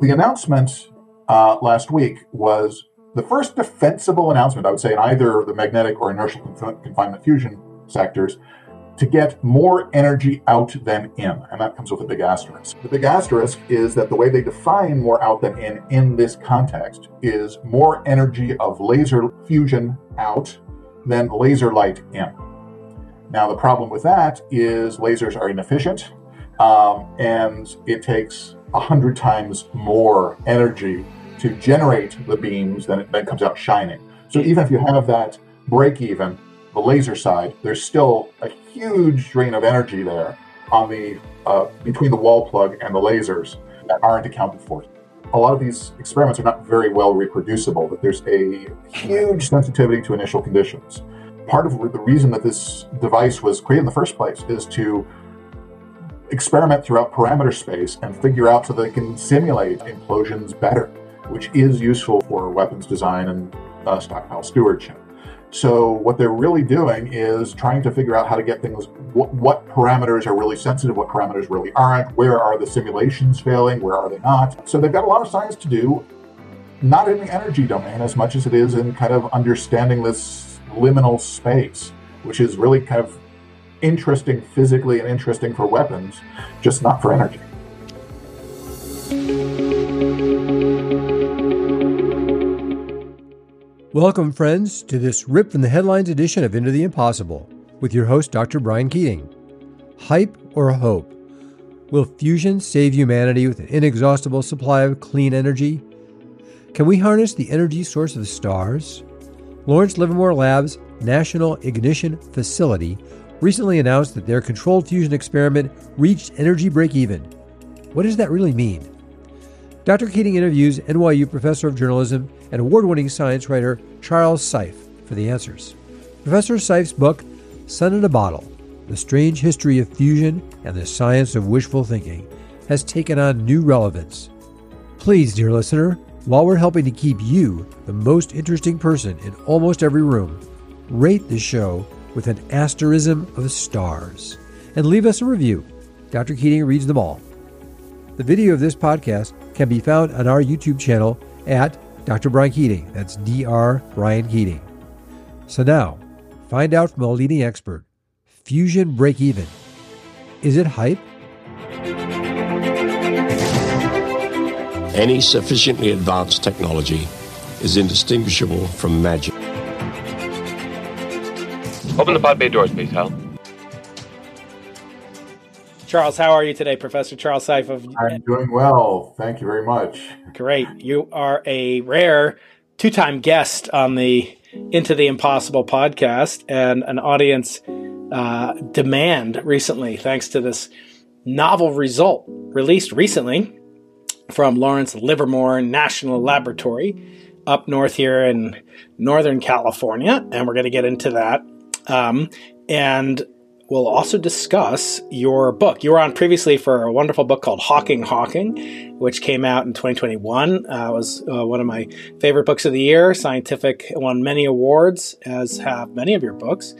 the announcement uh, last week was the first defensible announcement, I would say, in either the magnetic or inertial conf- confinement fusion sectors to get more energy out than in. And that comes with a big asterisk. The big asterisk is that the way they define more out than in in this context is more energy of laser fusion out than laser light in. Now, the problem with that is lasers are inefficient um, and it takes 100 times more energy to generate the beams than it then comes out shining. So even if you have that break even, the laser side, there's still a huge drain of energy there on the uh, between the wall plug and the lasers that aren't accounted for. A lot of these experiments are not very well reproducible, but there's a huge sensitivity to initial conditions. Part of the reason that this device was created in the first place is to experiment throughout parameter space and figure out so they can simulate implosions better, which is useful for weapons design and uh, stockpile stewardship. So what they're really doing is trying to figure out how to get things, what, what, parameters are really sensitive, what parameters really aren't, where are the simulations failing, where are they not. So they've got a lot of science to do, not in the energy domain as much as it is in kind of understanding this liminal space, which is really kind of interesting physically and interesting for weapons, just not for energy. Welcome, friends, to this Rip from the Headlines edition of Into the Impossible with your host, Dr. Brian Keating. Hype or hope? Will fusion save humanity with an inexhaustible supply of clean energy? Can we harness the energy source of the stars? Lawrence Livermore Labs' National Ignition Facility recently announced that their controlled fusion experiment reached energy break even. What does that really mean? Dr. Keating interviews NYU professor of journalism and award winning science writer Charles Seife for the answers. Professor Seife's book, Sun in a Bottle The Strange History of Fusion and the Science of Wishful Thinking, has taken on new relevance. Please, dear listener, while we're helping to keep you the most interesting person in almost every room, rate the show with an asterism of stars. And leave us a review. Dr. Keating reads them all. The video of this podcast can be found on our YouTube channel at Dr. Brian Keating. That's Dr. Brian Keating. So now, find out from a leading expert fusion break even. Is it hype? Any sufficiently advanced technology is indistinguishable from magic. Open the pod bay doors, please, Hal. Charles, how are you today, Professor Charles Seife of I'm doing well. Thank you very much. Great. You are a rare two-time guest on the Into the Impossible podcast and an audience uh, demand recently, thanks to this novel result released recently from Lawrence Livermore National Laboratory up north here in Northern California. And we're going to get into that um, and we'll also discuss your book. You were on previously for a wonderful book called Hawking Hawking, which came out in 2021. Uh, was uh, one of my favorite books of the year. Scientific won many awards, as have many of your books.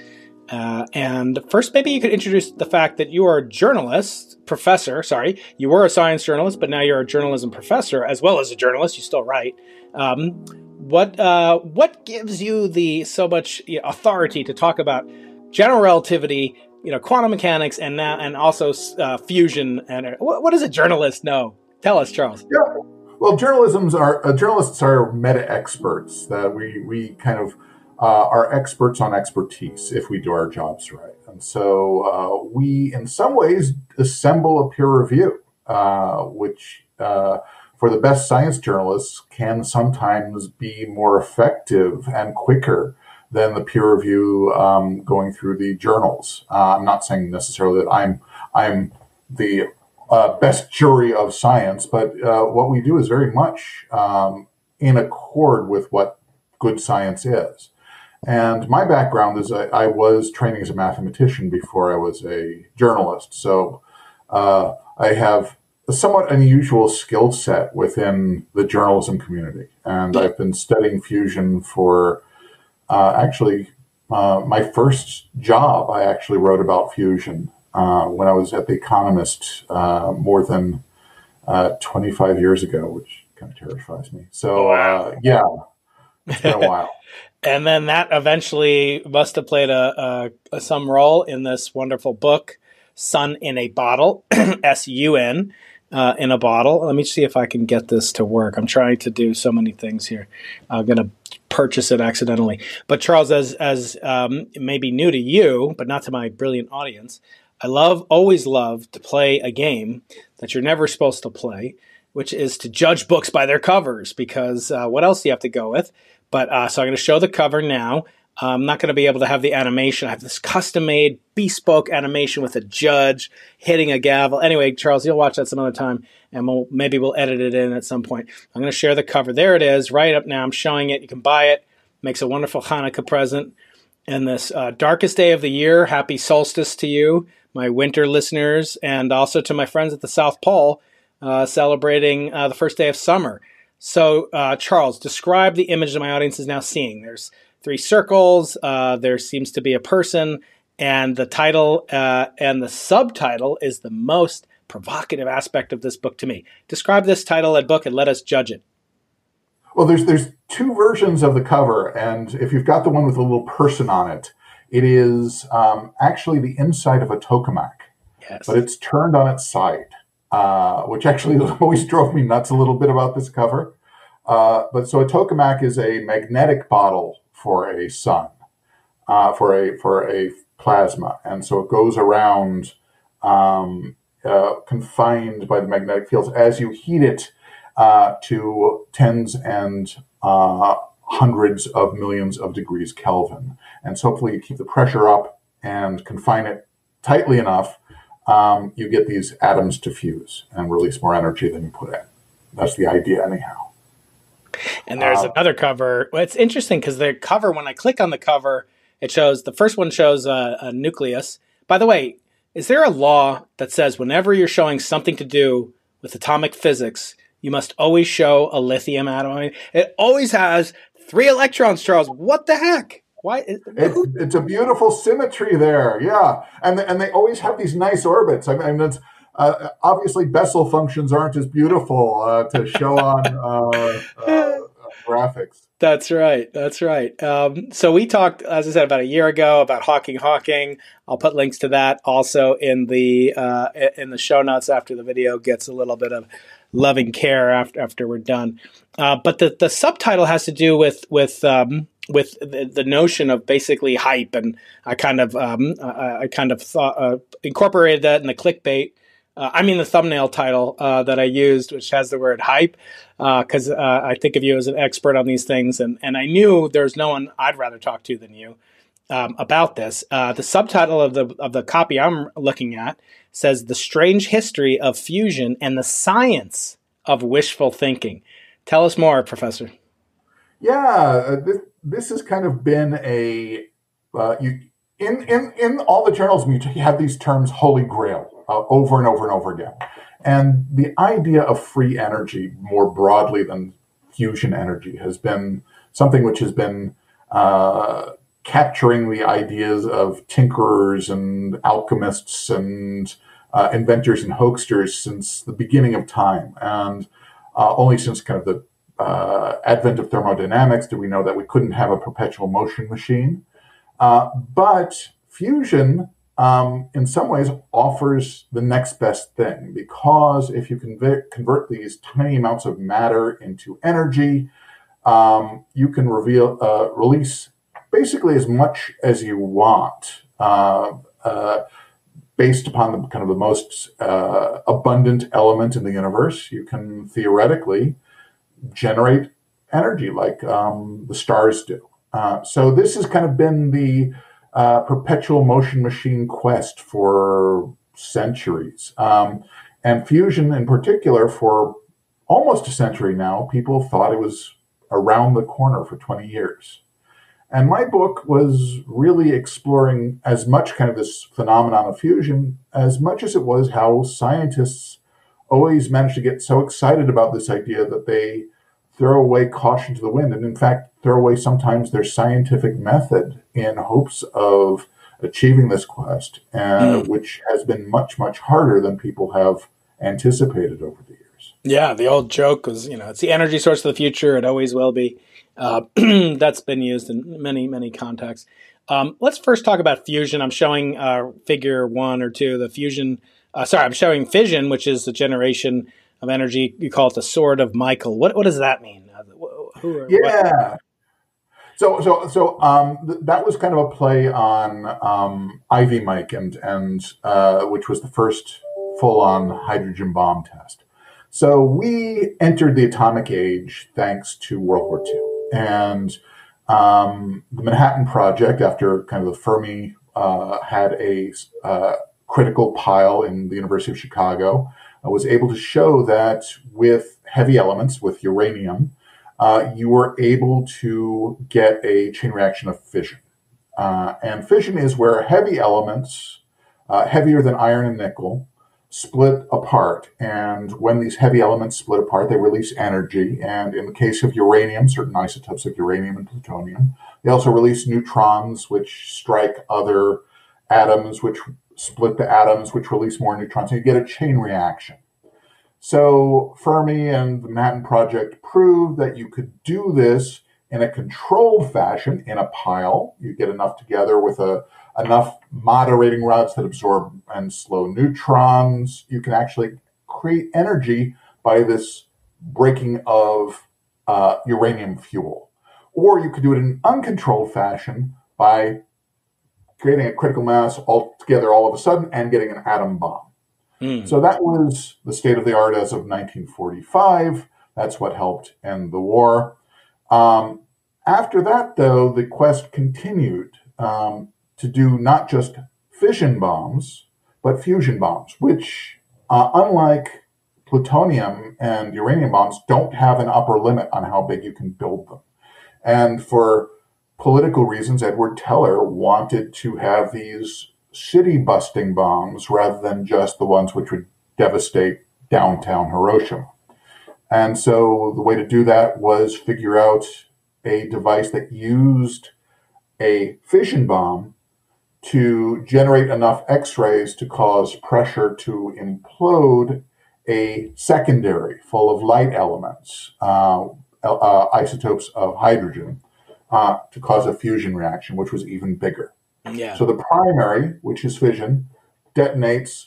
Uh, and first, maybe you could introduce the fact that you are a journalist, professor. Sorry, you were a science journalist, but now you're a journalism professor as well as a journalist. You still write. Um, what uh, what gives you the so much authority to talk about general relativity, you know, quantum mechanics, and now and also uh, fusion? And what, what, does a journalist know? Tell us, Charles. Yeah. Well, journalism's are uh, journalists are meta experts. That we we kind of uh, are experts on expertise if we do our jobs right. And so uh, we, in some ways, assemble a peer review, uh, which for the best science journalists can sometimes be more effective and quicker than the peer review um, going through the journals. Uh, I'm not saying necessarily that I'm I'm the uh, best jury of science, but uh, what we do is very much um, in accord with what good science is. And my background is I, I, was training as a mathematician before I was a journalist, so uh, I have a somewhat unusual skill set within the journalism community. And I've been studying fusion for uh, actually uh, my first job. I actually wrote about fusion uh, when I was at The Economist uh, more than uh, 25 years ago, which kind of terrifies me. So, uh, yeah, it's been a while. and then that eventually must have played a, a, a, some role in this wonderful book, Sun in a Bottle, S U N. Uh, in a bottle. Let me see if I can get this to work. I'm trying to do so many things here. I'm going to purchase it accidentally. But Charles, as as um, maybe new to you, but not to my brilliant audience, I love, always love to play a game that you're never supposed to play, which is to judge books by their covers. Because uh, what else do you have to go with? But uh, so I'm going to show the cover now. I'm not going to be able to have the animation. I have this custom made, bespoke animation with a judge hitting a gavel. Anyway, Charles, you'll watch that some other time, and we'll, maybe we'll edit it in at some point. I'm going to share the cover. There it is, right up now. I'm showing it. You can buy it. Makes a wonderful Hanukkah present. And this uh, darkest day of the year, happy solstice to you, my winter listeners, and also to my friends at the South Pole uh, celebrating uh, the first day of summer. So, uh, Charles, describe the image that my audience is now seeing. There's three circles. Uh, there seems to be a person, and the title uh, and the subtitle is the most provocative aspect of this book to me. Describe this title and book, and let us judge it. Well, there's there's two versions of the cover, and if you've got the one with a little person on it, it is um, actually the inside of a tokamak, yes. but it's turned on its side, uh, which actually always drove me nuts a little bit about this cover. Uh, but so a tokamak is a magnetic bottle for a sun, uh, for a for a plasma, and so it goes around um, uh, confined by the magnetic fields as you heat it uh, to tens and uh, hundreds of millions of degrees Kelvin. And so hopefully you keep the pressure up and confine it tightly enough, um, you get these atoms to fuse and release more energy than you put in. That's the idea, anyhow. And there's uh, another cover. Well, it's interesting because the cover, when I click on the cover, it shows the first one shows a, a nucleus. By the way, is there a law that says whenever you're showing something to do with atomic physics, you must always show a lithium atom? it always has three electrons, Charles. What the heck? Why? It, it's a beautiful symmetry there, yeah, and and they always have these nice orbits. I mean, it's uh, obviously Bessel functions aren't as beautiful uh, to show on uh, uh, graphics. That's right. That's right. Um, so we talked, as I said, about a year ago about Hawking Hawking. I'll put links to that also in the uh, in the show notes after the video gets a little bit of loving care after after we're done. Uh, but the the subtitle has to do with with um, with the, the, notion of basically hype, and I kind of um, I, I, kind of thought, uh, incorporated that in the clickbait. Uh, I mean the thumbnail title uh, that I used, which has the word hype, because uh, uh, I think of you as an expert on these things, and and I knew there's no one I'd rather talk to than you um, about this. the subtitle of the of the copy I'm looking at says the strange history of fusion and the science of wishful thinking. Tell us more, Professor. Yeah, uh, this, this has kind of been a uh, you in in in all the journals you have these terms holy grail uh, over and over and over again, and the idea of free energy more broadly than fusion energy has been something which has been uh, capturing the ideas of tinkerers and alchemists and uh, inventors and hoaxsters since the beginning of time. And uh, only since kind of the uh, advent of thermodynamics do we know that we couldn't have a perpetual motion machine. Uh, but fusion, um, in some ways, offers the next best thing because if you convert, convert these tiny amounts of matter into energy, um, you can reveal, uh, release basically as much as you want. Uh, uh, based upon the kind of the most uh, abundant element in the universe, you can theoretically generate energy like um, the stars do. Uh, so this has kind of been the uh, perpetual motion machine quest for centuries. Um, and fusion in particular, for almost a century now, people thought it was around the corner for 20 years. And my book was really exploring as much kind of this phenomenon of fusion as much as it was how scientists always managed to get so excited about this idea that they throw away caution to the wind and in fact throw away sometimes their scientific method in hopes of achieving this quest uh, mm. which has been much much harder than people have anticipated over the years Yeah, the old joke was, you know, it's the energy source of the future. It always will be. Uh, that's been used in many, many contexts. Um, let's first talk about fusion. I'm showing uh, figure one or two, the fusion. Uh, sorry, I'm showing fission, which is the generation of energy. You call it the sword of Michael. What what does that mean? Uh, who, yeah. What? So so so um, th- that was kind of a play on um, Ivy Mike and and uh, which was the first full on hydrogen bomb test. So we entered the atomic age thanks to World War II and um, the Manhattan Project, after kind of the Fermi uh, had a uh, critical pile in the University of Chicago, was able to show that with heavy elements, with uranium, uh, you were able to get a chain reaction of fission. Uh, and fission is where heavy elements, uh, heavier than iron and nickel, split apart. And when these heavy elements split apart, they release energy. And in the case of uranium, certain isotopes of uranium and plutonium, they also release neutrons, which strike other atoms, which split the atoms, which release more neutrons. And you get a chain reaction. So Fermi and the Manhattan Project proved that you could do this in a controlled fashion in a pile. You get enough together with a enough moderating rods that absorb and slow neutrons. You can actually create energy by this breaking of uh, uranium fuel. Or you could do it in an uncontrolled fashion by creating a critical mass all together all of a sudden and getting an atom bomb. Mm. So that was the state of the art as of 1945. That's what helped end the war. Um, after that, though, the quest continued. Um, to do not just fission bombs, but fusion bombs, which, uh, unlike plutonium and uranium bombs, don't have an upper limit on how big you can build them. And for political reasons, Edward Teller wanted to have these city busting bombs rather than just the ones which would devastate downtown Hiroshima. And so the way to do that was figure out a device that used a fission bomb to generate enough X-rays to cause pressure to implode a secondary full of light elements, uh, uh, isotopes of hydrogen, uh, to cause a fusion reaction, which was even bigger. Yeah. So the primary, which is fission, detonates,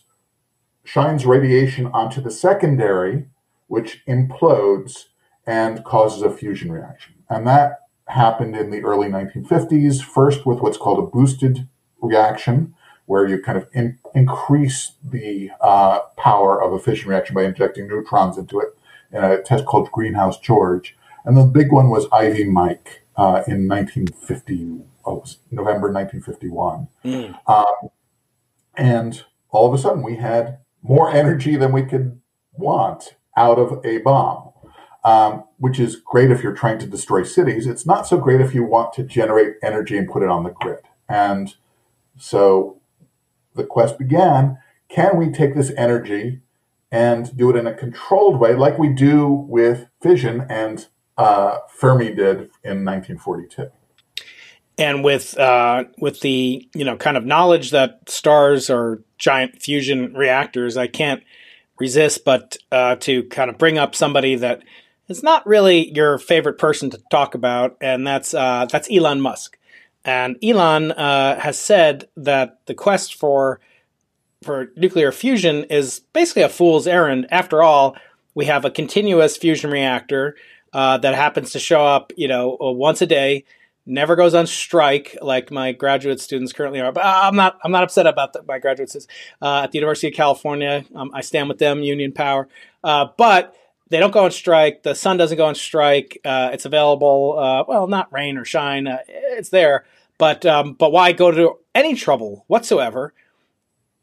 shines radiation onto the secondary, which implodes and causes a fusion reaction. And that happened in the early 1950s, first with what's called a boosted reaction, where you kind of in, increase the uh, power of a fission reaction by injecting neutrons into it in a test called Greenhouse George. And the big one was Ivy Mike uh, in 1950, oh, November 1951. Mm. Um, and all of a sudden, we had more energy than we could want out of a bomb. Um, which is great if you're trying to destroy cities. It's not so great if you want to generate energy and put it on the grid. And so the quest began can we take this energy and do it in a controlled way, like we do with fission and uh, Fermi did in 1942? And with uh, with the you know kind of knowledge that stars are giant fusion reactors, I can't resist but uh, to kind of bring up somebody that is not really your favorite person to talk about, and that's uh, that's Elon Musk. And Elon uh, has said that the quest for for nuclear fusion is basically a fool's errand. After all, we have a continuous fusion reactor uh, that happens to show up, you know, uh, once a day, never goes on strike like my graduate students currently are. But I'm not I'm not upset about the, my graduate students uh, at the University of California. Um, I stand with them, union power. Uh, but they don't go on strike. The sun doesn't go on strike. Uh, it's available. Uh, well, not rain or shine. Uh, it's there. But um, but why go to any trouble whatsoever?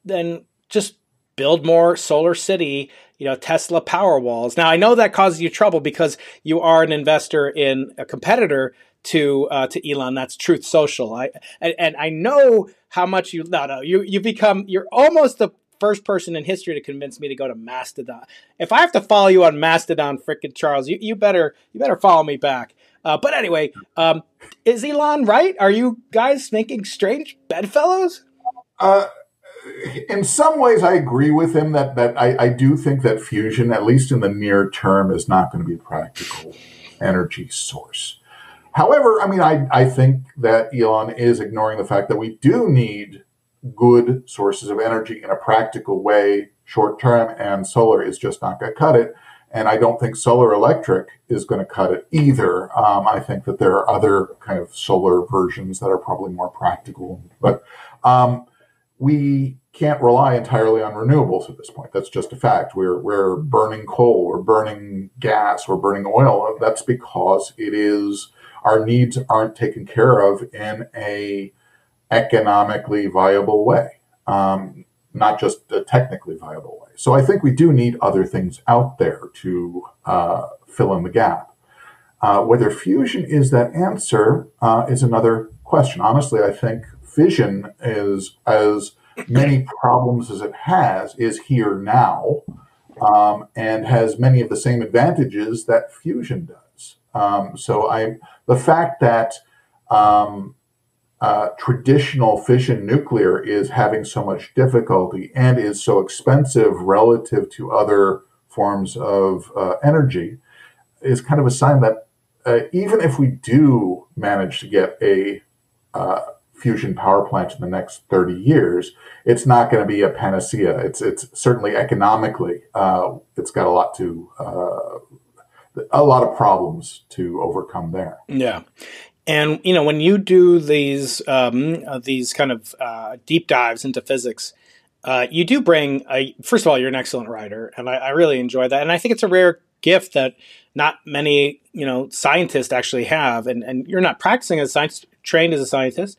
Then just build more SolarCity. You know, Tesla power walls. Now I know that causes you trouble because you are an investor in a competitor to uh, to Elon. That's Truth Social. I and, and I know how much you no no you you become you're almost the first person in history to convince me to go to Mastodon. If I have to follow you on Mastodon, frickin' Charles, you, you better you better follow me back. Uh, but anyway, um, is Elon right? Are you guys making strange bedfellows? Uh, in some ways, I agree with him that that I, I do think that fusion, at least in the near term, is not going to be a practical energy source. However, I mean, I, I think that Elon is ignoring the fact that we do need good sources of energy in a practical way short term, and solar is just not going to cut it. And I don't think solar electric is going to cut it either. Um, I think that there are other kind of solar versions that are probably more practical. But um, we can't rely entirely on renewables at this point. That's just a fact. We're we're burning coal, we're burning gas, we're burning oil. That's because it is our needs aren't taken care of in a economically viable way, um, not just a technically viable way. So I think we do need other things out there to uh, fill in the gap. Uh, whether fusion is that answer uh, is another question. Honestly, I think fission is as many problems as it has is here now um, and has many of the same advantages that fusion does. Um, so I, the fact that um, uh, traditional fission nuclear is having so much difficulty and is so expensive relative to other forms of uh, energy is kind of a sign that uh, even if we do manage to get a uh, fusion power plant in the next 30 years, it's not going to be a panacea. It's it's certainly economically, uh, it's got a lot to uh, a lot of problems to overcome there. Yeah. And you know when you do these um, uh, these kind of uh, deep dives into physics, uh, you do bring a, first of all you're an excellent writer, and I, I really enjoy that. And I think it's a rare gift that not many you know scientists actually have. And and you're not practicing as science trained as a scientist,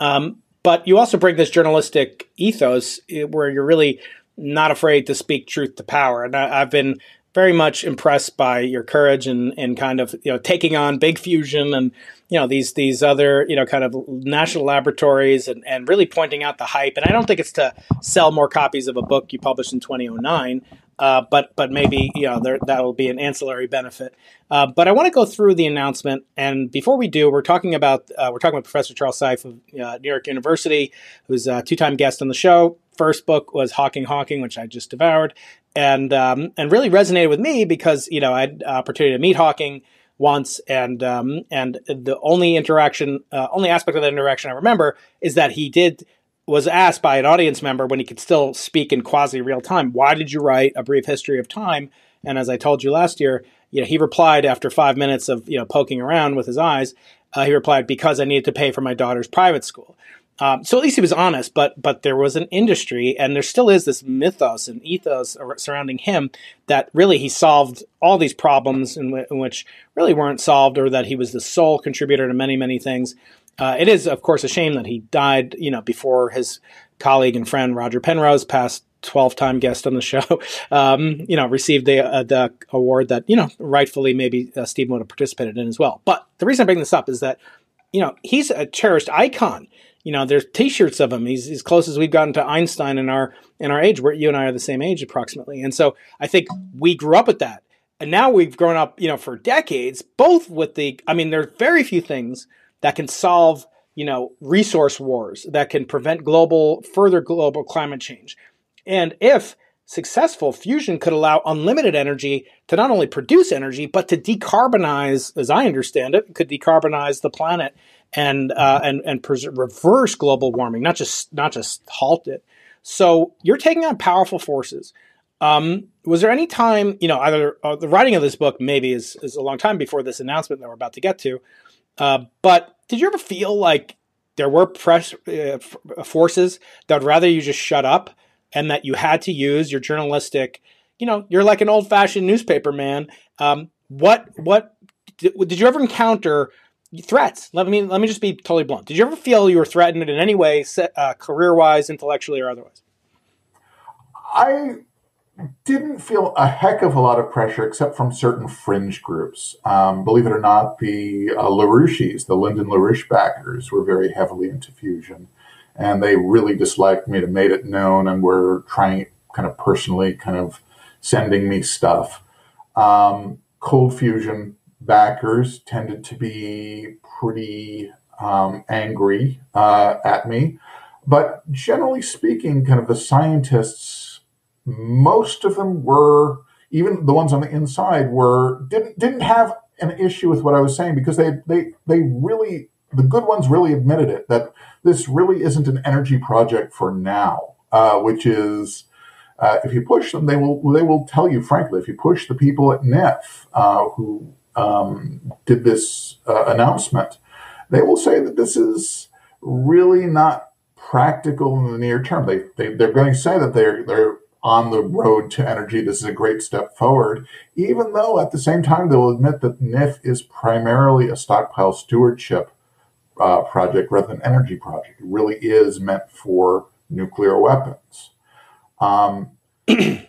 um, but you also bring this journalistic ethos eh, where you're really not afraid to speak truth to power. And I, have been very much impressed by your courage and, and kind of you know taking on big fusion and you know these these other you know kind of national laboratories and, and really pointing out the hype. And I don't think it's to sell more copies of a book you published in 2009. Uh, but but maybe you know there, that will be an ancillary benefit. Uh, but I want to go through the announcement, and before we do, we're talking about uh, we're talking about Professor Charles Seife of uh, New York University, who's a two-time guest on the show. First book was Hawking Hawking, which I just devoured, and um, and really resonated with me because you know I had opportunity to meet Hawking once, and um, and the only interaction, uh, only aspect of that interaction I remember is that he did was asked by an audience member when he could still speak in quasi real time, why did you write a brief history of time? And as I told you last year, you know, he replied after five minutes of you know poking around with his eyes, uh, he replied because I needed to pay for my daughter's private school. Um, so at least he was honest, but but there was an industry, and there still is this mythos and ethos surrounding him that really he solved all these problems in, w- in which really weren't solved, or that he was the sole contributor to many many things. Uh, it is, of course, a shame that he died, you know, before his colleague and friend Roger Penrose past 12 time guest on the show, um, you know, received the, uh, the award that, you know, rightfully maybe uh, Steve would have participated in as well. But the reason I bring this up is that, you know, he's a cherished icon. You know, there's T-shirts of him. He's as close as we've gotten to Einstein in our in our age. Where you and I are the same age approximately, and so I think we grew up with that, and now we've grown up, you know, for decades, both with the. I mean, there's very few things that can solve you know resource wars that can prevent global further global climate change. And if successful fusion could allow unlimited energy to not only produce energy but to decarbonize as i understand it could decarbonize the planet and uh, and and pres- reverse global warming not just not just halt it. So you're taking on powerful forces. Um, was there any time you know either uh, the writing of this book maybe is, is a long time before this announcement that we're about to get to uh, but did you ever feel like there were press uh, forces that would rather you just shut up and that you had to use your journalistic, you know, you're like an old fashioned newspaper man. Um, what what did, did, you ever encounter threats? Let me let me just be totally blunt. Did you ever feel you were threatened in any way, uh, career wise, intellectually, or otherwise? I didn't feel a heck of a lot of pressure except from certain fringe groups. Um, believe it or not, the uh, LaRouches, the Lyndon LaRouche backers, were very heavily into fusion. And they really disliked me and made it known and were trying kind of personally kind of sending me stuff. Um, cold fusion backers tended to be pretty um, angry uh, at me. but generally speaking, kind of the scientists, most of them were, even the ones on the inside, were didn't didn't have an issue with what I was saying because they they they really the good ones really admitted it that this really isn't an energy project for now, uh, which is uh, if you push them, they will they will tell you frankly. If you push the people at NIF uh, who um, did this uh, announcement, they will say that this is really not practical in the near term. They, they they're going to say that they're they're on the road to energy. This is a great step forward, even though at the same time they'll admit that NIF is primarily a stockpile stewardship uh, project rather than energy project. It really is meant for nuclear weapons. Um,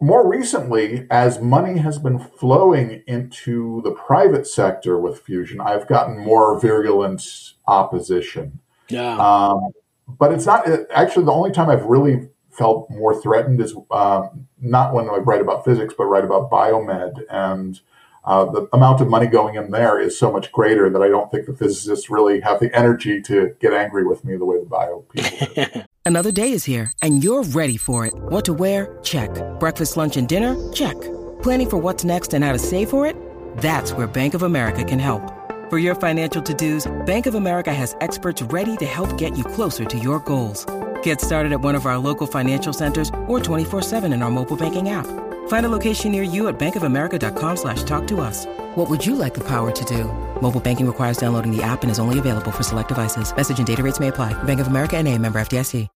more recently, as money has been flowing into the private sector with fusion, I've gotten more virulent opposition. Yeah. Um, but it's not actually the only time I've really felt more threatened is um, not when I write about physics, but write about biomed. And uh, the amount of money going in there is so much greater that I don't think the physicists really have the energy to get angry with me the way the bio people do. Another day is here, and you're ready for it. What to wear? Check. Breakfast, lunch, and dinner? Check. Planning for what's next and how to save for it? That's where Bank of America can help. For your financial to-dos, Bank of America has experts ready to help get you closer to your goals. Get started at one of our local financial centers or 24-7 in our mobile banking app. Find a location near you at bankofamerica.com slash talk to us. What would you like the power to do? Mobile banking requires downloading the app and is only available for select devices. Message and data rates may apply. Bank of America and a member FDIC.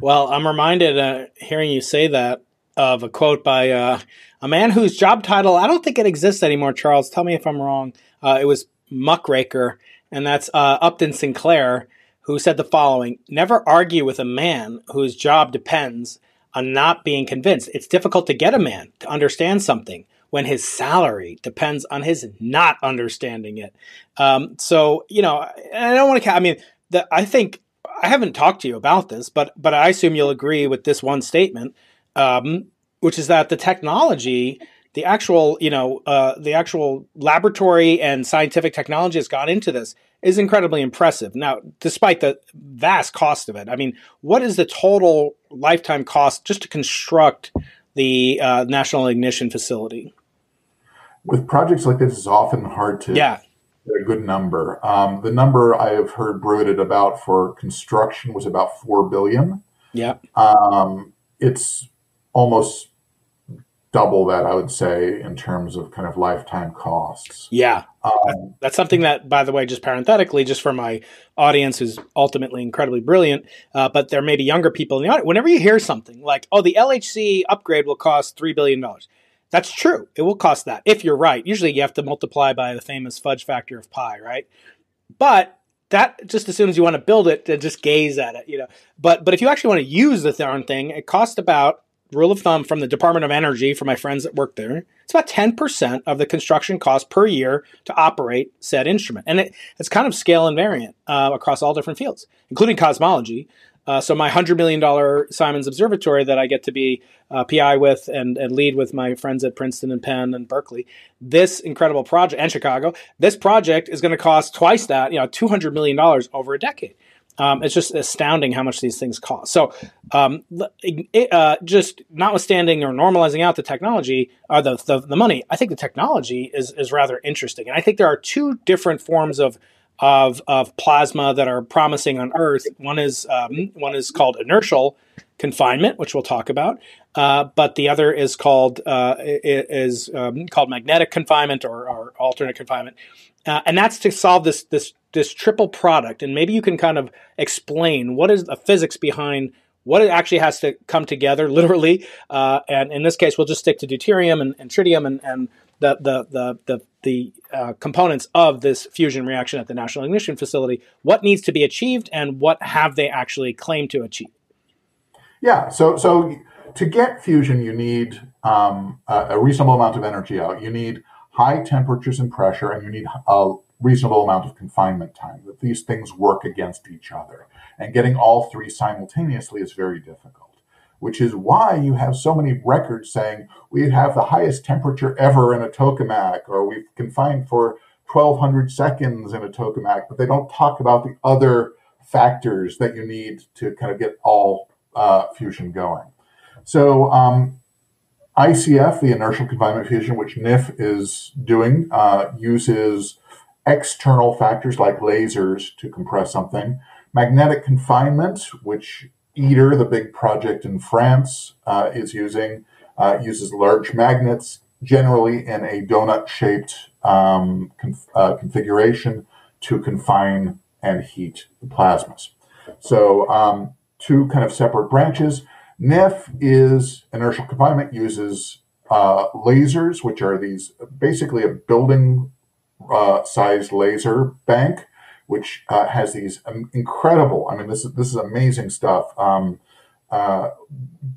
Well, I'm reminded, uh, hearing you say that, of a quote by uh, a man whose job title, I don't think it exists anymore, Charles. Tell me if I'm wrong. Uh, it was muckraker, and that's uh, Upton Sinclair, who said the following Never argue with a man whose job depends on not being convinced. It's difficult to get a man to understand something when his salary depends on his not understanding it. Um, so, you know, I don't want to, I mean, the, I think I haven't talked to you about this, but but I assume you'll agree with this one statement, um, which is that the technology the actual, you know, uh, the actual laboratory and scientific technology that's gone into this is incredibly impressive. Now, despite the vast cost of it, I mean, what is the total lifetime cost just to construct the uh, National Ignition Facility? With projects like this, it's often hard to yeah. get a good number. Um, the number I have heard bruited about for construction was about four billion. Yeah, um, it's almost double that, I would say, in terms of kind of lifetime costs. Yeah. Um, That's something that, by the way, just parenthetically, just for my audience who's ultimately incredibly brilliant, uh, but there may be younger people in the audience. Whenever you hear something like, oh, the LHC upgrade will cost $3 billion, that's true. It will cost that if you're right. Usually you have to multiply by the famous fudge factor of pi, right? But that just as soon as you want to build it to just gaze at it, you know. But but if you actually want to use the darn thing, it costs about rule of thumb from the Department of Energy for my friends that work there, it's about 10% of the construction cost per year to operate said instrument. And it, it's kind of scale invariant uh, across all different fields, including cosmology. Uh, so my $100 million Simons Observatory that I get to be uh, PI with and, and lead with my friends at Princeton and Penn and Berkeley, this incredible project, and Chicago, this project is going to cost twice that, you know, $200 million over a decade. Um, it's just astounding how much these things cost. So, um, it, uh, just notwithstanding or normalizing out the technology uh, the, the, the money, I think the technology is is rather interesting, and I think there are two different forms of of, of plasma that are promising on Earth. One is um, one is called inertial confinement, which we'll talk about, uh, but the other is called uh, is um, called magnetic confinement or, or alternate confinement, uh, and that's to solve this this this triple product, and maybe you can kind of explain what is the physics behind what it actually has to come together, literally. Uh, and in this case, we'll just stick to deuterium and, and tritium and, and the the the the, the uh, components of this fusion reaction at the National Ignition Facility. What needs to be achieved, and what have they actually claimed to achieve? Yeah. So so to get fusion, you need um, a, a reasonable amount of energy out. You need high temperatures and pressure, and you need a reasonable amount of confinement time, that these things work against each other. And getting all three simultaneously is very difficult, which is why you have so many records saying we have the highest temperature ever in a tokamak, or we've confined for 1200 seconds in a tokamak, but they don't talk about the other factors that you need to kind of get all uh, fusion going. So um, ICF, the inertial confinement fusion, which NIF is doing, uh, uses external factors like lasers to compress something. Magnetic confinement, which ITER, the big project in France, uh, is using, uh, uses large magnets, generally in a donut shaped um, conf- uh, configuration to confine and heat the plasmas. So, um, two kind of separate branches. NIF is inertial confinement, uses uh, lasers, which are these basically a building uh, sized laser bank, which uh, has these um, incredible, I mean, this is, this is amazing stuff. Um, uh,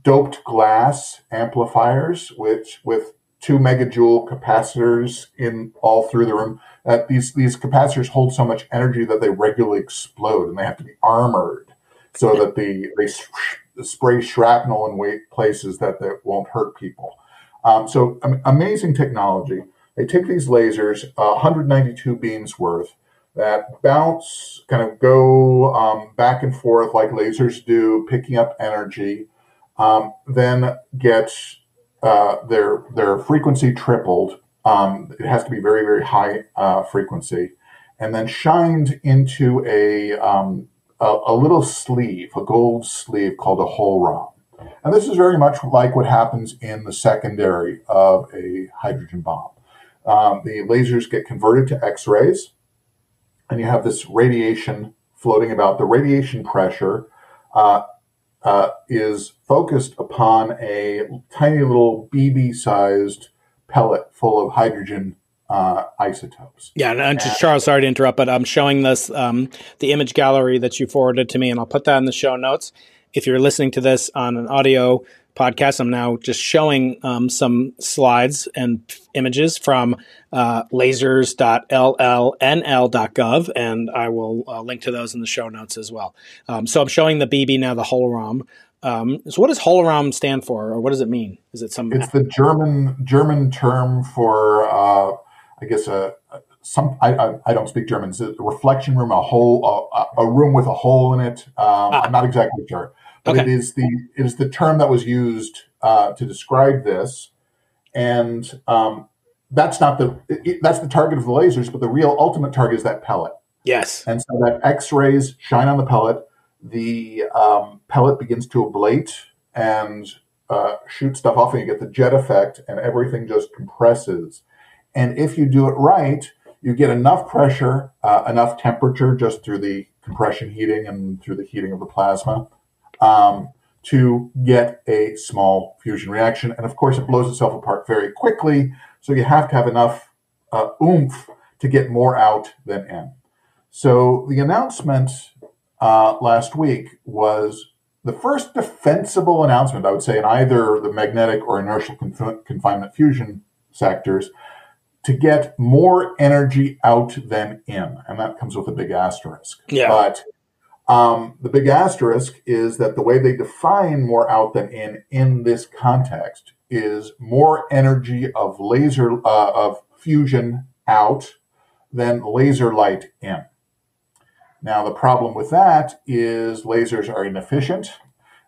doped glass amplifiers, which with two megajoule capacitors in all through the room. Uh, these these capacitors hold so much energy that they regularly explode, and they have to be armored so that the they spray shrapnel in places that that won't hurt people. Um, so um, amazing technology. They take these lasers, uh, 192 beams worth, that bounce, kind of go um, back and forth like lasers do, picking up energy, um, then get uh, their their frequency tripled. Um, it has to be very very high uh, frequency, and then shined into a, um, a, a little sleeve, a gold sleeve called a hohlraum. And this is very much like what happens in the secondary of a hydrogen bomb. Um, the lasers get converted to X-rays, and you have this radiation floating about. The radiation pressure uh, uh, is focused upon a tiny little BB-sized pellet full of hydrogen uh, isotopes. Yeah, and, just Charles, sorry to interrupt, but I'm showing this um, the image gallery that you forwarded to me, and I'll put that in the show notes. If you're listening to this on an audio podcast. I'm now just showing um, some slides and images from uh, lasers.llnl.gov, and I will uh, link to those in the show notes as well. Um, so I'm showing the BB now, the Hohlraum. Um, so what does Hohlraum stand for, or what does it mean? Is it some? It's the German German term for, uh, I guess, a, some. I, I, I, don't speak German. It's a reflection room, a hole, a, a room with a hole in it. Um, ah. I'm not exactly sure okay. it is the it is the term that was used uh, to describe this, and um, that's not the it, that's the target of the lasers, but the real ultimate target is that pellet. Yes, and so that X rays shine on the pellet. The um, pellet begins to ablate and uh, shoot stuff off, and you get the jet effect, and everything just compresses. And if you do it right, you get enough pressure, uh, enough temperature just through the compression heating and through the heating of the plasma um, to get a small fusion reaction. And of course, it blows itself apart very quickly. So you have to have enough uh, oomph to get more out than in. So the announcement uh, last week was the first defensible announcement, I would say, in either the magnetic or inertial conf- confinement fusion sectors to get more energy out than in. And that comes with a big asterisk. Yeah. But um, the big asterisk is that the way they define more out than in in this context is more energy of laser uh, of fusion out than laser light in. Now the problem with that is lasers are inefficient,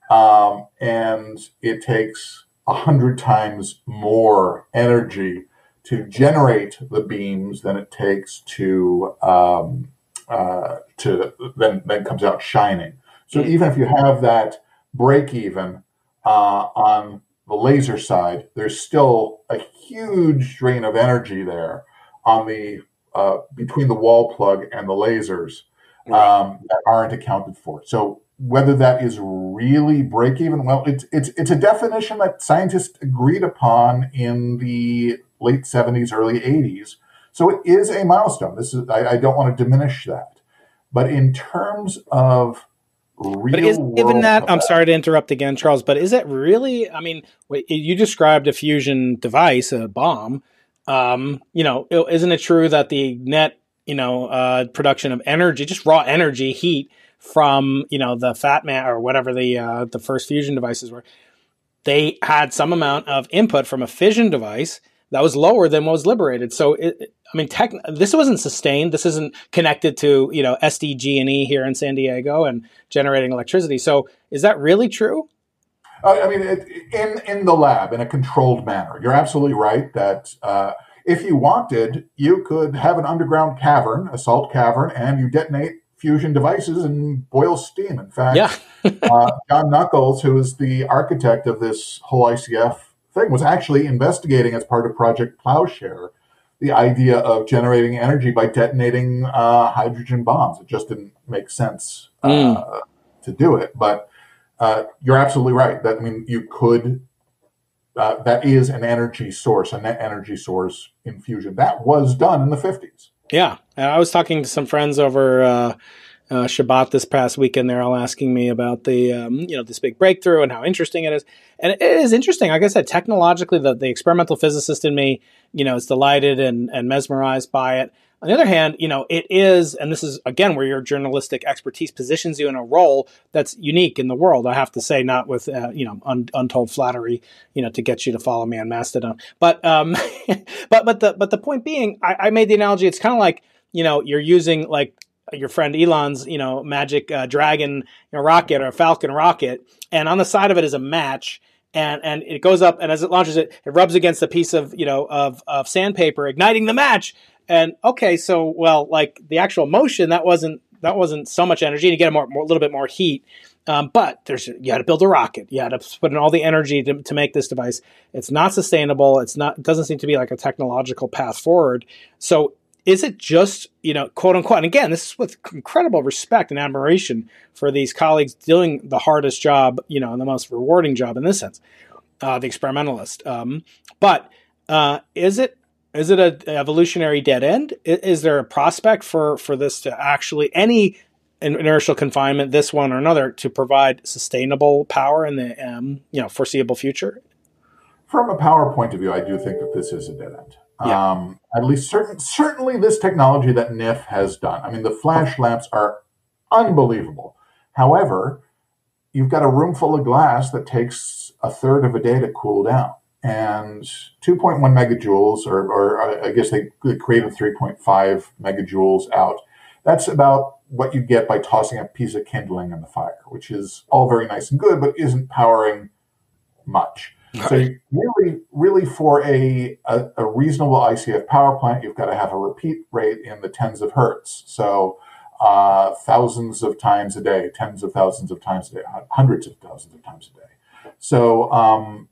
um, and it takes a hundred times more energy to generate the beams than it takes to um, uh, to then then comes out shining. So mm-hmm. even if you have that break even uh, on the laser side, there's still a huge drain of energy there on the uh, between the wall plug and the lasers um, that aren't accounted for. So whether that is really break even, well, it's it's it's a definition that scientists agreed upon in the late 70s, early 80s so it is a milestone. This is I, I don't want to diminish that, but in terms of real but is, given that i'm sorry to interrupt again charles but is it really i mean you described a fusion device a bomb um, you know isn't it true that the net you know uh, production of energy just raw energy heat from you know the fat man or whatever the uh, the first fusion devices were they had some amount of input from a fission device that was lower than what was liberated. So, it, I mean, tech, this wasn't sustained. This isn't connected to you know SDG&E here in San Diego and generating electricity. So, is that really true? Uh, I mean, it, in in the lab in a controlled manner. You're absolutely right that uh, if you wanted, you could have an underground cavern, a salt cavern, and you detonate fusion devices and boil steam. In fact, yeah. uh, John Nuckolls, who is the architect of this whole ICF thing, was actually investigating as part of Project Plowshare the idea of generating energy by detonating uh, hydrogen bombs. It just didn't make sense uh, mm. to do it, but uh, you're absolutely right. That I mean, you could. Uh, that is an energy source, a net energy source in fusion. That was done in the 50s. Yeah, and I was talking to some friends over uh, Shabbat this past weekend. They're all asking me about the um, you know this big breakthrough and how interesting it is. And it is interesting. Like I said, technologically, the, the experimental physicist in me, you know, is delighted and, and mesmerized by it. On the other hand, you know, it is, and this is again where your journalistic expertise positions you in a role that's unique in the world. I have to say, not with uh, you know un- untold flattery, you know, to get you to follow me on Mastodon. But um, but but the but the point being, I, I made the analogy. It's kind of like you know you're using like your friend Elon's, you know, magic uh, dragon you know, rocket or Falcon rocket, and on the side of it is a match, and and it goes up, and as it launches it, it rubs against a piece of you know of of sandpaper, igniting the match, and okay, so well, like the actual motion, that wasn't that wasn't so much energy. You get a more, more a little bit more heat, um, but there's you got to build a rocket. You got to put in all the energy to, to make this device. It's not sustainable. It's not. It doesn't seem to be like a technological path forward. So is it just you know quote unquote? And again, this is with incredible respect and admiration for these colleagues doing the hardest job, you know, and the most rewarding job in this sense, uh, the experimentalist. Um, but uh, is it is it an evolutionary dead end? Is there a prospect for for this to actually any inertial confinement, this one or another, to provide sustainable power in the um, you know foreseeable future? From a power point of view, I do think that this is a dead end. Yeah. Um, at least certain, certainly this technology that NIF has done. I mean, the flash lamps are unbelievable. However, you've got a room full of glass that takes a third of a day to cool down and 2.1 megajoules, or, or I guess they created 3.5 megajoules out. That's about what you get by tossing a piece of kindling in the fire, which is all very nice and good, but isn't powering much. Right. So really, really for a, a, a, reasonable ICF power plant, you've got to have a repeat rate in the tens of hertz. So uh, thousands of times a day, tens of thousands of times a day, hundreds of thousands of times a day. So um,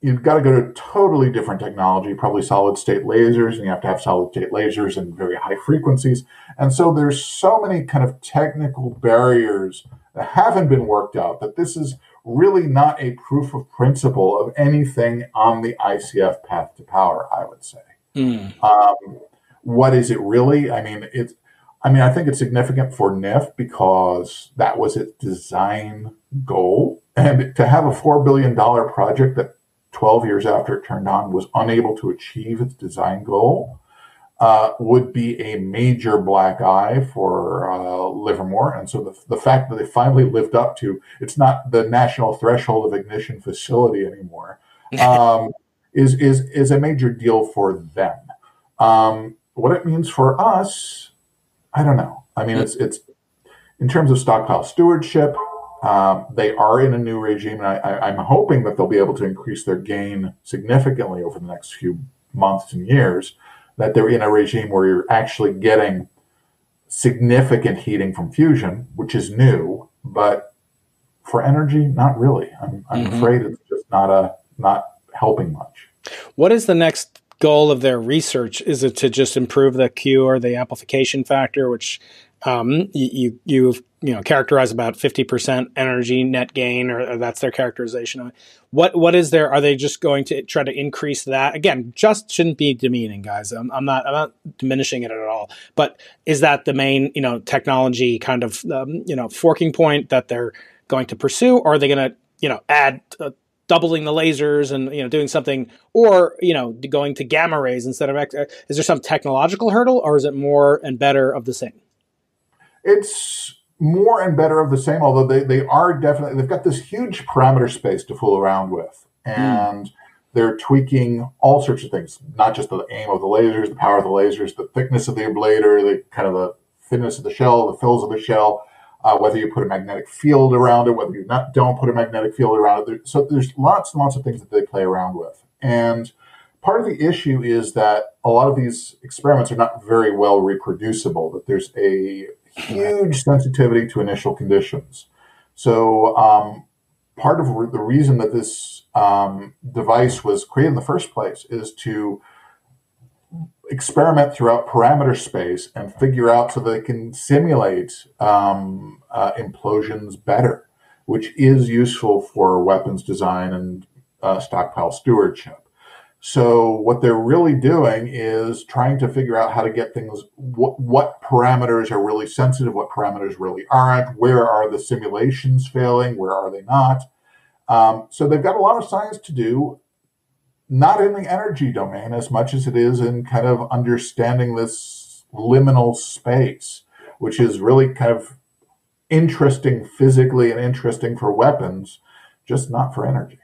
you've got to go to totally different technology, probably solid state lasers, and you have to have solid state lasers and very high frequencies. And so there's so many kind of technical barriers that haven't been worked out that this is really not a proof of principle of anything on the ICF path to power, I would say. Mm. Um, what is it really? I mean, it's, I mean, I think it's significant for NIF because that was its design goal. And to have a $4 billion project that 12 years after it turned on, was unable to achieve its design goal, uh, would be a major black eye for uh, Livermore. And so the, the fact that they finally lived up to it's not the national threshold of ignition facility anymore um, is, is, is a major deal for them. Um, what it means for us, I don't know. I mean, it's, it's in terms of stockpile stewardship, um, they are in a new regime, and I, am hoping that they'll be able to increase their gain significantly over the next few months and years. That they're in a regime where you're actually getting significant heating from fusion, which is new, but for energy, not really. I'm, I'm mm-hmm. afraid it's just not a not helping much. What is the next goal of their research? Is it to just improve the Q or the amplification factor, which um, you you've you know characterize about 50% energy net gain or, or, that's their characterization of it. What what is there are they just going to try to increase that? Again just shouldn't be demeaning guys. I'm, I'm not i'm not diminishing it at all. But is that the main you know technology kind of um, you know forking point that they're going to pursue? Or are they going to you know add uh, doubling the lasers and you know doing something? Or you know going to gamma rays instead of X, uh, is there some technological hurdle or is it more and better of the same? It's more and better of the same, although they, they are definitely, they've got this huge parameter space to fool around with. Hmm. And mm. they're tweaking all sorts of things, not just the aim of the lasers, the power of the lasers, the thickness of the ablator, the kind of the thinness of the shell, the fills of the shell, uh, whether you put a magnetic field around it, whether you not don't put a magnetic field around it. So there's lots and lots of things that they play around with. And part of the issue is that a lot of these experiments are not very well reproducible, that there's a huge sensitivity to initial conditions. So um, part of the reason that this um, device was created in the first place is to experiment throughout parameter space and figure out so they can simulate um, uh, implosions better, which is useful for weapons design and uh, stockpile stewardship. So what they're really doing is trying to figure out how to get things, what, what parameters are really sensitive, what parameters really aren't, where are the simulations failing, where are they not. Um, so they've got a lot of science to do, not in the energy domain as much as it is in kind of understanding this liminal space, which is really kind of interesting physically and interesting for weapons, just not for energy.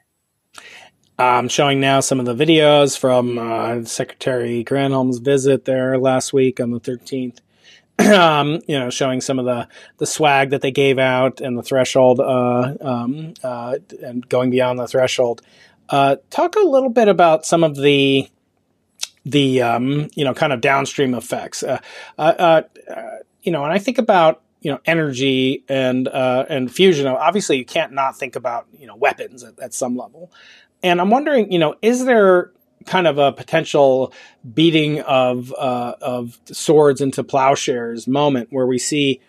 I'm showing now some of the videos from uh, Secretary Granholm's visit there last week on the 13th. um, you know, showing some of the the swag that they gave out and the threshold, uh, um, uh, and going beyond the threshold. Uh, talk a little bit about some of the the um, you know kind of downstream effects. Uh, uh, uh, you know, and I think about you know energy and and fusion. Obviously, you can't not think about you know weapons at, at some level. And I'm wondering, you know, is there kind of a potential beating of uh, of swords into plowshares moment where we see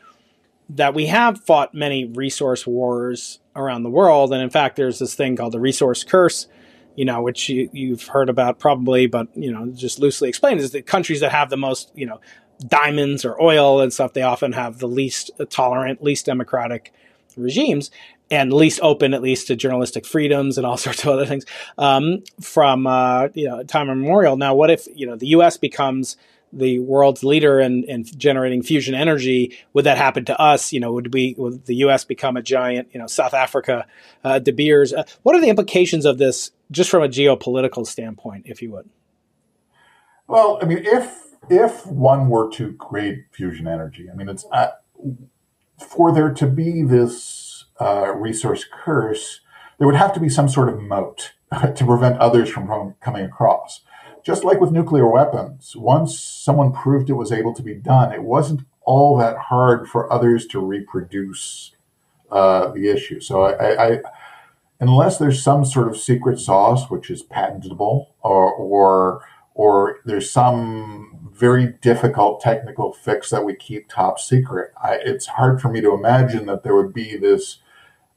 that we have fought many resource wars around the world, and in fact, there's this thing called the resource curse, you know, which you, have heard about probably, but you know, just loosely explained, is the countries that have the most, you know, diamonds or oil and stuff, they often have the least tolerant, least democratic regimes and least open, at least to journalistic freedoms and all sorts of other things um, from uh, you know time immemorial. Now, what if you know the U.S. becomes the world's leader in, in generating fusion energy? Would that happen to us? You know, would we would the U.S. become a giant you know South Africa, uh, De Beers? Uh, what are the implications of this, just from a geopolitical standpoint, if you would? Well, I mean, if if one were to create fusion energy, I mean, it's uh, for there to be this uh, resource curse, there would have to be some sort of moat to prevent others from coming across. Just like with nuclear weapons, once someone proved it was able to be done, it wasn't all that hard for others to reproduce uh, the issue. So I, I, unless there's some sort of secret sauce which is patentable, or or or there's some very difficult technical fix that we keep top secret, I, it's hard for me to imagine that there would be this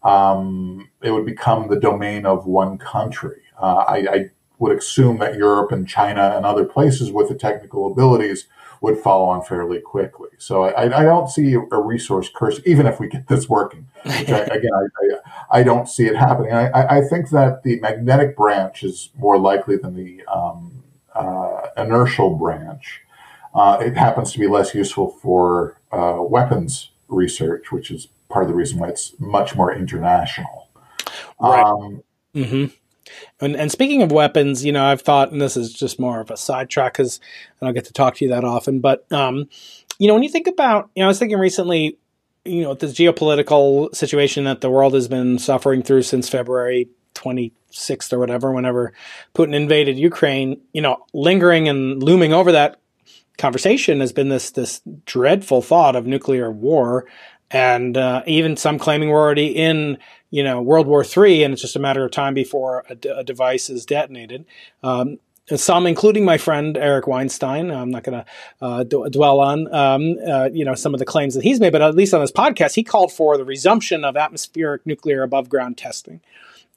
um, it would become the domain of one country. Uh, I, I, would assume that Europe and China and other places with the technical abilities would follow on fairly quickly. So I, I don't see a resource curse, even if we get this working. Which I, again, I, I, don't see it happening. I, I think that the magnetic branch is more likely than the um, uh, inertial branch. Uh, it happens to be less useful for uh, weapons research, which is part of the reason why it's much more international. Right. Um, mm-hmm. And, and speaking of weapons, you know, I've thought, and this is just more of a sidetrack because I don't get to talk to you that often, but, um, you know, when you think about, you know, I was thinking recently, you know, this geopolitical situation that the world has been suffering through since February 26th or whatever, whenever Putin invaded Ukraine, you know, lingering and looming over that conversation has been this this dreadful thought of nuclear war and uh, even some claiming we're already in you know World War III, and it's just a matter of time before a, d- a device is detonated. Um, some, including my friend Eric Weinstein, I'm not going to uh, d- dwell on um, uh, you know some of the claims that he's made, but at least on this podcast, he called for the resumption of atmospheric nuclear above ground testing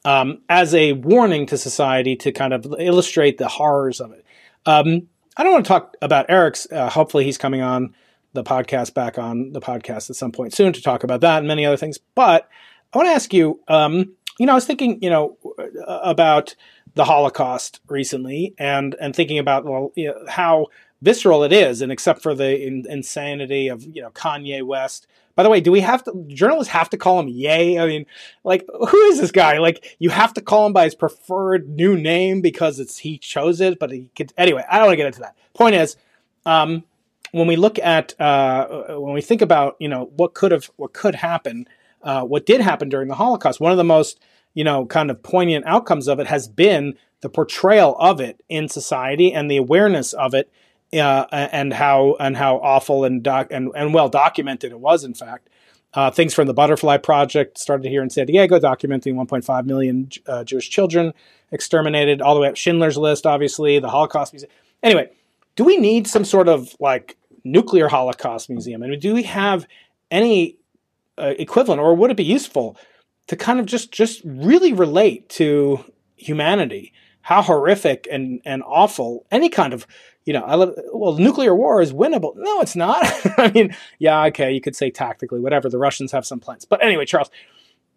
um, as a warning to society to kind of illustrate the horrors of it. Um, I don't want to talk about Eric's. Uh, hopefully, he's coming on the podcast back on the podcast at some point soon to talk about that and many other things. But I want to ask you, um, you know, I was thinking, you know, about the Holocaust recently and and thinking about well, you know, how visceral it is, and except for the in, insanity of you know Kanye West. By the way, do we have to journalists have to call him Ye? I mean, like who is this guy? Like you have to call him by his preferred new name because it's he chose it, but he could anyway. I don't want to get into that. Point is, um, when we look at uh, when we think about you know what could have what could happen, uh, what did happen during the Holocaust, one of the most you know kind of poignant outcomes of it has been the portrayal of it in society and the awareness of it uh, and how and how awful and doc, and, and well documented it was in fact. Uh, things from the butterfly project started here in san diego documenting 1.5 million uh, jewish children exterminated all the way up schindler's list obviously the holocaust museum. Anyway do we need some sort of like nuclear holocaust museum and do we have any uh, equivalent or would it be useful to kind of just just really relate to humanity how horrific and, and awful any kind of, you know, I love, well, nuclear war is winnable. No, it's not. I mean, yeah, okay, you could say tactically, whatever. The Russians have some plans. But anyway, Charles,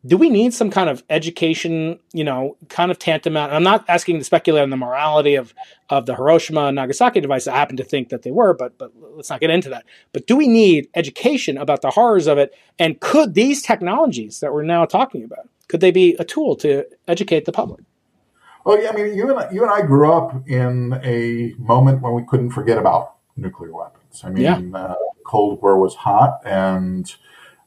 do we need some kind of education, you know, kind of tantamount? I'm not asking to speculate on the morality of, of the Hiroshima and Nagasaki device. I happen to think that they were, but but let's not get into that. But do we need education about the horrors of it? And could these technologies that we're now talking about, could they be a tool to educate the public? Well, yeah, I mean, you and I, you and I grew up in a moment when we couldn't forget about nuclear weapons. I mean, yeah. uh, Cold War was hot, and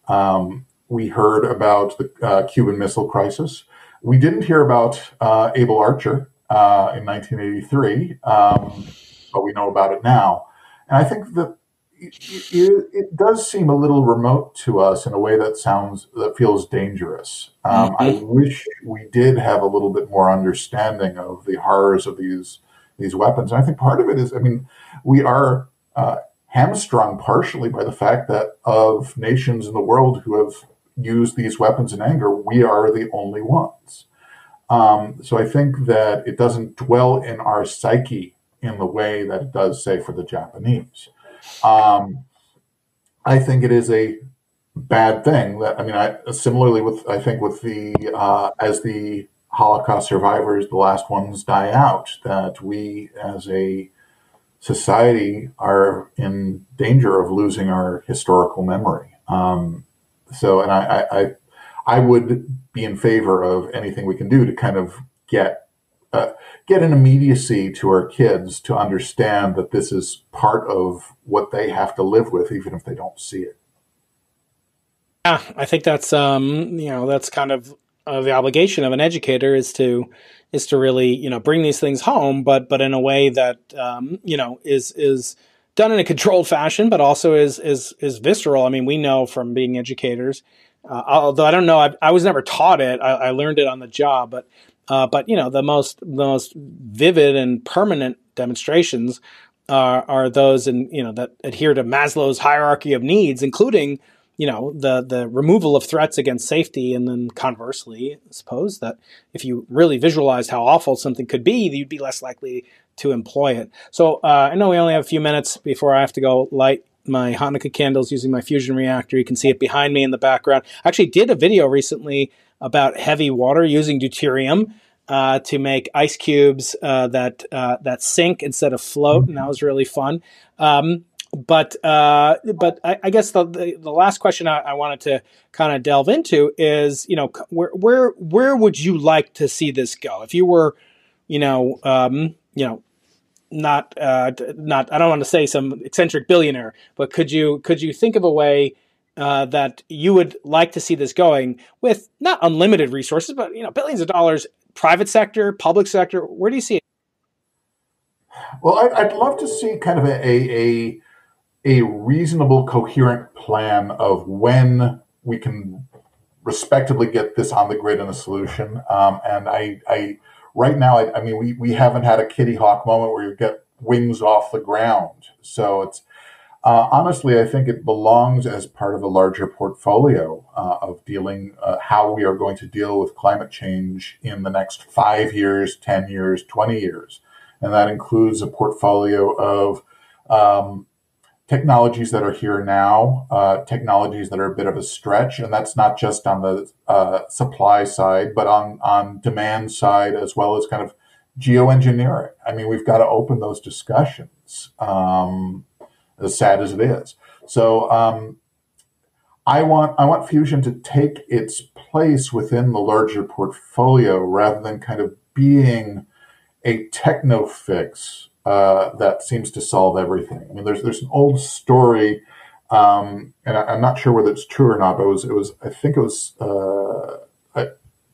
um, we heard about the uh, Cuban Missile Crisis. We didn't hear about uh, Able Archer uh, in 1983, um, but we know about it now. And I think that it, it, does seem a little remote to us in a way that sounds that feels dangerous. Um, mm-hmm. I wish we did have a little bit more understanding of the horrors of these these weapons. And I think part of it is, I mean, we are uh, hamstrung partially by the fact that of nations in the world who have used these weapons in anger, we are the only ones. Um, so I think that it doesn't dwell in our psyche in the way that it does, say, for the Japanese. Um, I think it is a bad thing that I mean, I similarly with I think with the uh, as the Holocaust survivors, the last ones die out, that we as a society are in danger of losing our historical memory. Um, so, and I, I, I would be in favor of anything we can do to kind of get uh, get an immediacy to our kids to understand that this is part of what they have to live with, even if they don't see it. Yeah, I think that's um, you know that's kind of uh, the obligation of an educator is to is to really you know bring these things home, but but in a way that um, you know is is done in a controlled fashion, but also is is is visceral. I mean, we know from being educators, uh, although I don't know, I, I was never taught it. I, I, learned it on the job, but uh, but you know, the most the most vivid and permanent demonstrations are are those in you know that adhere to Maslow's hierarchy of needs, including you know the the removal of threats against safety, and then conversely, I suppose that if you really visualize how awful something could be, you'd be less likely to employ it. So uh, I know we only have a few minutes before I have to go light my Hanukkah candles using my fusion reactor. You can see it behind me in the background. I actually did a video recently about heavy water using deuterium uh, to make ice cubes uh, that uh, that sink instead of float, and that was really fun. Um, but uh, but I, I guess the, the, the last question I, I wanted to kind of delve into is you know where where where would you like to see this go if you were you know um, you know not uh, not I don't want to say some eccentric billionaire, but could you could you think of a way uh, that you would like to see this going with not unlimited resources, but you know billions of dollars, private sector, public sector. Where do you see it? Well, I'd, love to see kind of a, a a reasonable, coherent plan of when we can respectively get this on the grid and a solution. Um, and I, I right now, I, I mean, we we haven't had a Kitty Hawk moment where you get wings off the ground. So it's uh, honestly, I think it belongs as part of a larger portfolio uh, of dealing uh, how we are going to deal with climate change in the next five years, 10 years, 20 years. And that includes a portfolio of um, technologies that are here now, uh, technologies that are a bit of a stretch. And that's not just on the uh, supply side, but on, on demand side, as well as kind of geoengineering. I mean, we've got to open those discussions, um, as sad as it is. So um, I want I want fusion to take its place within the larger portfolio rather than kind of being a techno fix uh, that seems to solve everything. I mean, there's there's an old story, um, and I, am not sure whether it's true or not, but it was it was I think it was uh,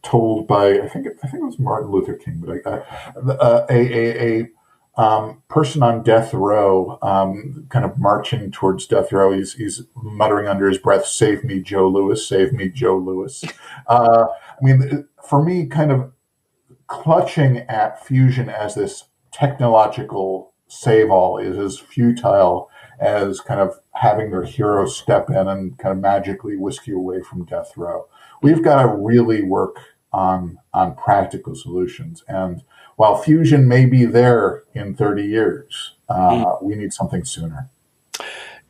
told by I think I think it was Martin Luther King, but I, uh, a a, a um, person on death row, um, kind of marching towards death row. He's, he's muttering under his breath, "Save me, Joe Louis! Save me, Joe Louis!" Uh, I mean, for me, kind of clutching at fusion as this technological save all is as futile as kind of having their hero step in and kind of magically whisk you away from death row. We've got to really work on on practical solutions and while fusion may be there in 30 years, uh, mm. we need something sooner.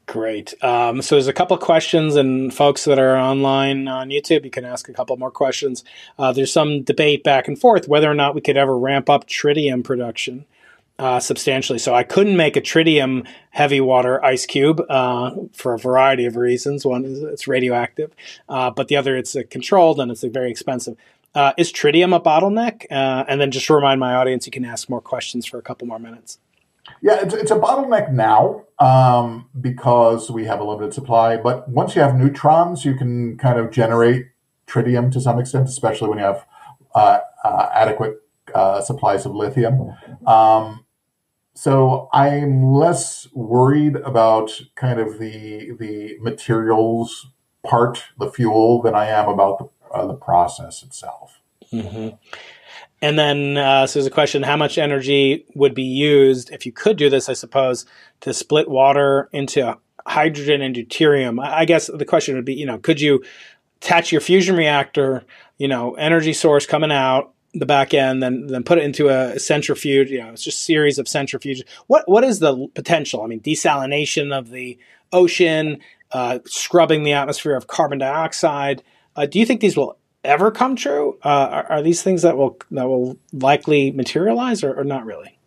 Great. Um, so there's a couple questions, and folks that are online on YouTube, you can ask a couple more questions. Uh, there's some debate back and forth whether or not we could ever ramp up tritium production. Uh, substantially. So I couldn't make a tritium heavy water ice cube uh, for a variety of reasons. One is it's radioactive, uh, but the other it's controlled and it's very expensive. Uh, is tritium a bottleneck? Uh, and then just to remind my audience, you can ask more questions for a couple more minutes. Yeah, it's, it's a bottleneck now um, because we have a limited supply. But once you have neutrons, you can kind of generate tritium to some extent, especially when you have uh, adequate supplies of lithium. Um, so I'm less worried about kind of the the materials part, the fuel, than I am about the uh, the process itself. Mm-hmm. And then, uh, so there's a question: How much energy would be used if you could do this? I suppose to split water into hydrogen and deuterium. I guess the question would be, you know, could you attach your fusion reactor, you know, energy source coming out the back end, then then put it into a centrifuge. You know, it's just series of centrifuges. What what is the potential? I mean, desalination of the ocean, uh, scrubbing the atmosphere of carbon dioxide. Uh, do you think these will ever come true? Uh, are, are, these things that will that will likely materialize, or, or not really?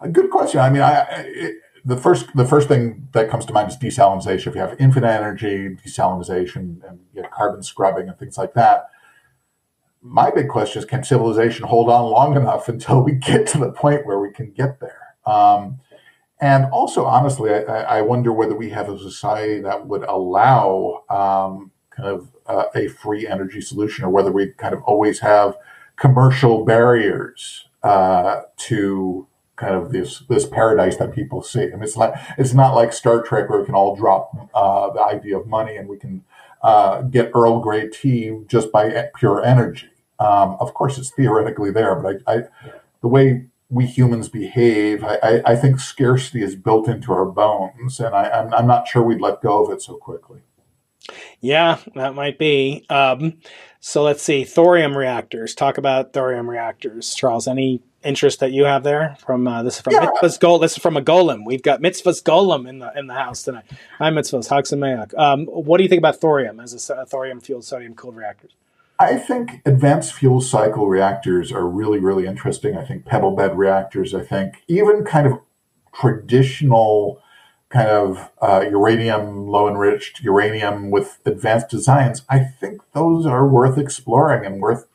A good question. I mean, I, it, the first the first thing that comes to mind is desalinization. If you have infinite energy, desalinization, and you have carbon scrubbing and things like that. My big question is: Can civilization hold on long enough until we get to the point where we can get there? Um, and also, honestly, I, I, wonder whether we have a society that would allow um, kind of uh, a free energy solution, or whether we kind of always have commercial barriers uh, to kind of this this paradise that people see. I mean, it's like it's not like Star Trek where we can all drop uh, the idea of money and we can uh, get Earl Grey tea just by pure energy. Um, of course, it's theoretically there, but I, I, the way we humans behave, I, I, think scarcity is built into our bones, and I, I'm, I'm not sure we'd let go of it so quickly. Yeah, that might be. Um, so let's see. Thorium reactors. Talk about thorium reactors, Charles. Any interest that you have there? From uh, this is from yeah. Mitzvah's Goal. This is from a golem. We've got Mitzvah's Golem in the in the house tonight. Hi, Mitzvah's Hagsamayach. Um, what do you think about thorium as a, a thorium fueled sodium cooled reactors? I think advanced fuel cycle reactors are really, really interesting. I think pebble bed reactors. I think even kind of traditional kind of uh, uranium, low enriched uranium with advanced designs, I think those are worth exploring and worth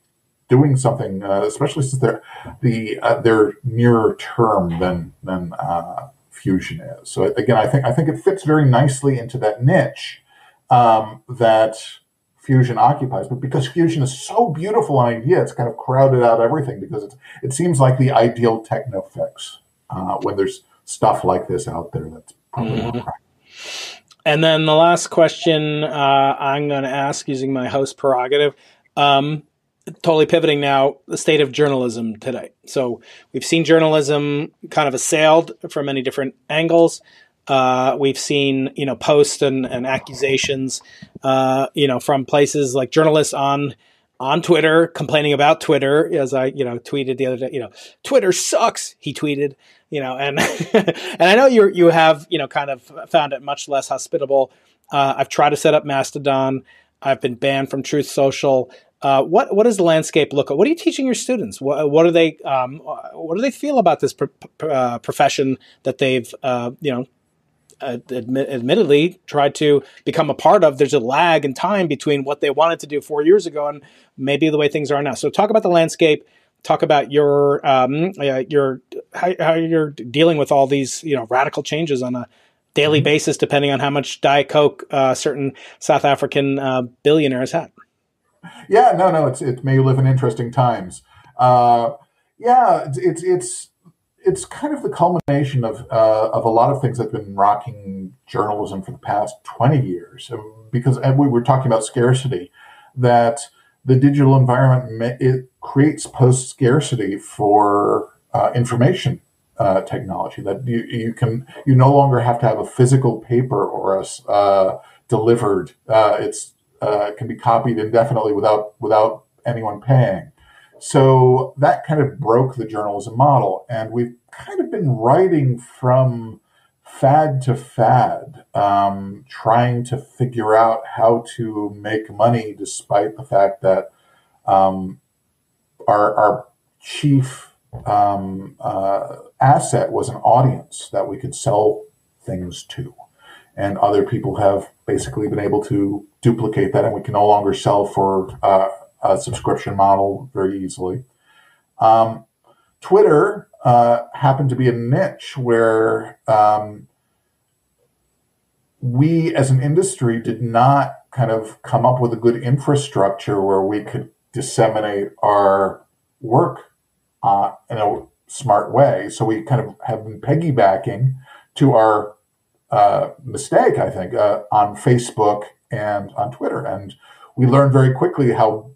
doing something, uh, especially since they're the uh, they're nearer term than than uh, fusion is. So again, I think I think it fits very nicely into that niche um, that fusion occupies. But because fusion is so beautiful an idea, it's kind of crowded out everything because it's it seems like the ideal techno fix uh, when there's stuff like this out there that's probably Mm-hmm. And then the last question uh, I'm going to ask using my host prerogative. Um, totally pivoting now, the state of journalism today. So we've seen journalism kind of assailed from many different angles. Uh, we've seen, you know, posts and, and accusations, uh, you know, from places like journalists on on Twitter complaining about Twitter, as I, you know, tweeted the other day. You know, Twitter sucks. He tweeted you know, and and I know you you have you know kind of found it much less hospitable. Uh, I've tried to set up Mastodon. I've been banned from Truth Social. Uh, what what does the landscape look like? What are you teaching your students? What, what do they um, what do they feel about this pr- uh, profession that they've uh, you know admit, admittedly tried to become a part of? There's a lag in time between what they wanted to do four years ago and maybe the way things are now. So talk about the landscape. Talk about your um, your how, how you're dealing with all these you know radical changes on a daily mm-hmm. basis, depending on how much Diet Coke uh, certain South African uh, billionaires had. Yeah, no, no, it's it may live in interesting times. Uh, yeah, it's, it's it's kind of the culmination of uh, of a lot of things that have been rocking journalism for the past twenty years. Because we were talking about scarcity, that the digital environment it creates post scarcity for uh, information uh, technology. That you, you can you no longer have to have a physical paper or a uh, delivered. Uh, it's uh, can be copied indefinitely without without anyone paying. So that kind of broke the journalism model, and we've kind of been writing from fad to fad, um, trying to figure out how to make money despite the fact that um, our, our chief um, uh, asset was an audience that we could sell things to. And other people have basically been able to duplicate that, and we can no longer sell for uh, a subscription model very easily. Um, Twitter uh, happened to be a niche where um, we as an industry did not kind of come up with a good infrastructure where we could disseminate our work uh, in a smart way. So we kind of have been piggybacking to our uh, mistake, I think, uh, on Facebook and on Twitter. And we learned very quickly how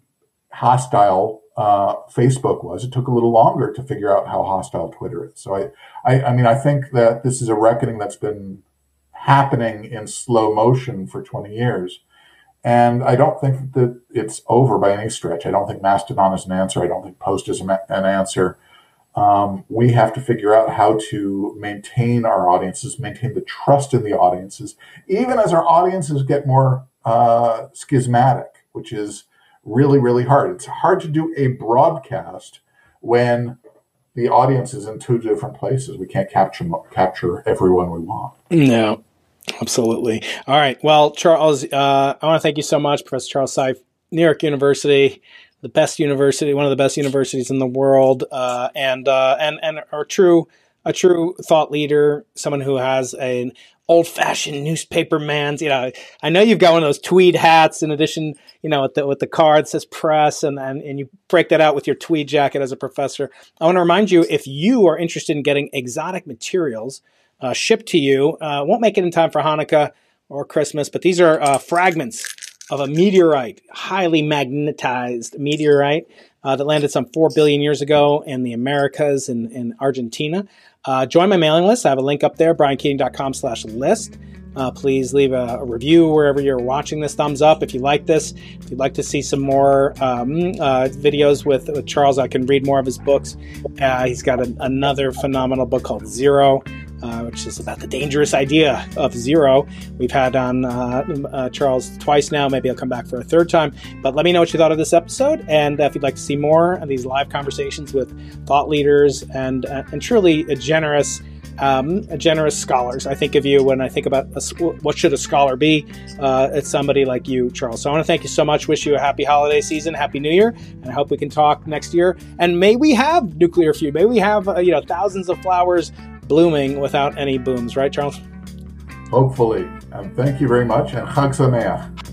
hostile uh, Facebook was. It took a little longer to figure out how hostile Twitter is. So I, I, I mean, I think that this is a reckoning that's been happening in slow motion for 20 years. And I don't think that it's over by any stretch. I don't think Mastodon is an answer. I don't think Post is an answer. Um, we have to figure out how to maintain our audiences, maintain the trust in the audiences, even as our audiences get more uh, schismatic, which is really, really hard. It's hard to do a broadcast when the audience is in two different places. We can't capture capture everyone we want. No, absolutely. All right. Well, Charles, uh, I want to thank you so much, Professor Charles Seife, New York University, the best university, one of the best universities in the world, uh, and uh, and and a true a true thought leader, someone who has an old fashioned newspaper man's. You know, I know you've got one of those tweed hats in addition, you know, with the with the card says press, and, and and you break that out with your tweed jacket as a professor. I want to remind you if you are interested in getting exotic materials uh, shipped to you, uh, won't make it in time for Hanukkah or Christmas, but these are uh, fragments of a meteorite, highly magnetized meteorite uh, that landed some 4 billion years ago in the Americas in Argentina. Uh, join my mailing list. I have a link up there, briankeating.com slash list. Uh, please leave a, a, review wherever you're watching this. Thumbs up if you like this. If you'd like to see some more um, uh, videos with, with, Charles, I can read more of his books. Uh, he's got another phenomenal book called Zero uh, which is about the dangerous idea of zero. We've had on uh, uh, Charles twice now. Maybe I'll come back for a third time. But let me know what you thought of this episode, and if you'd like to see more of these live conversations with thought leaders and and truly a generous. Um, generous scholars. I think of you when I think about a, what should a scholar be. Uh, it's somebody like you, Charles. So I want to thank you so much. Wish you a happy holiday season, happy New Year, and I hope we can talk next year. And may we have nuclear feud. May we have uh, you know thousands of flowers blooming without any booms, right, Charles? Hopefully. And thank you very much, and Chag Sameach.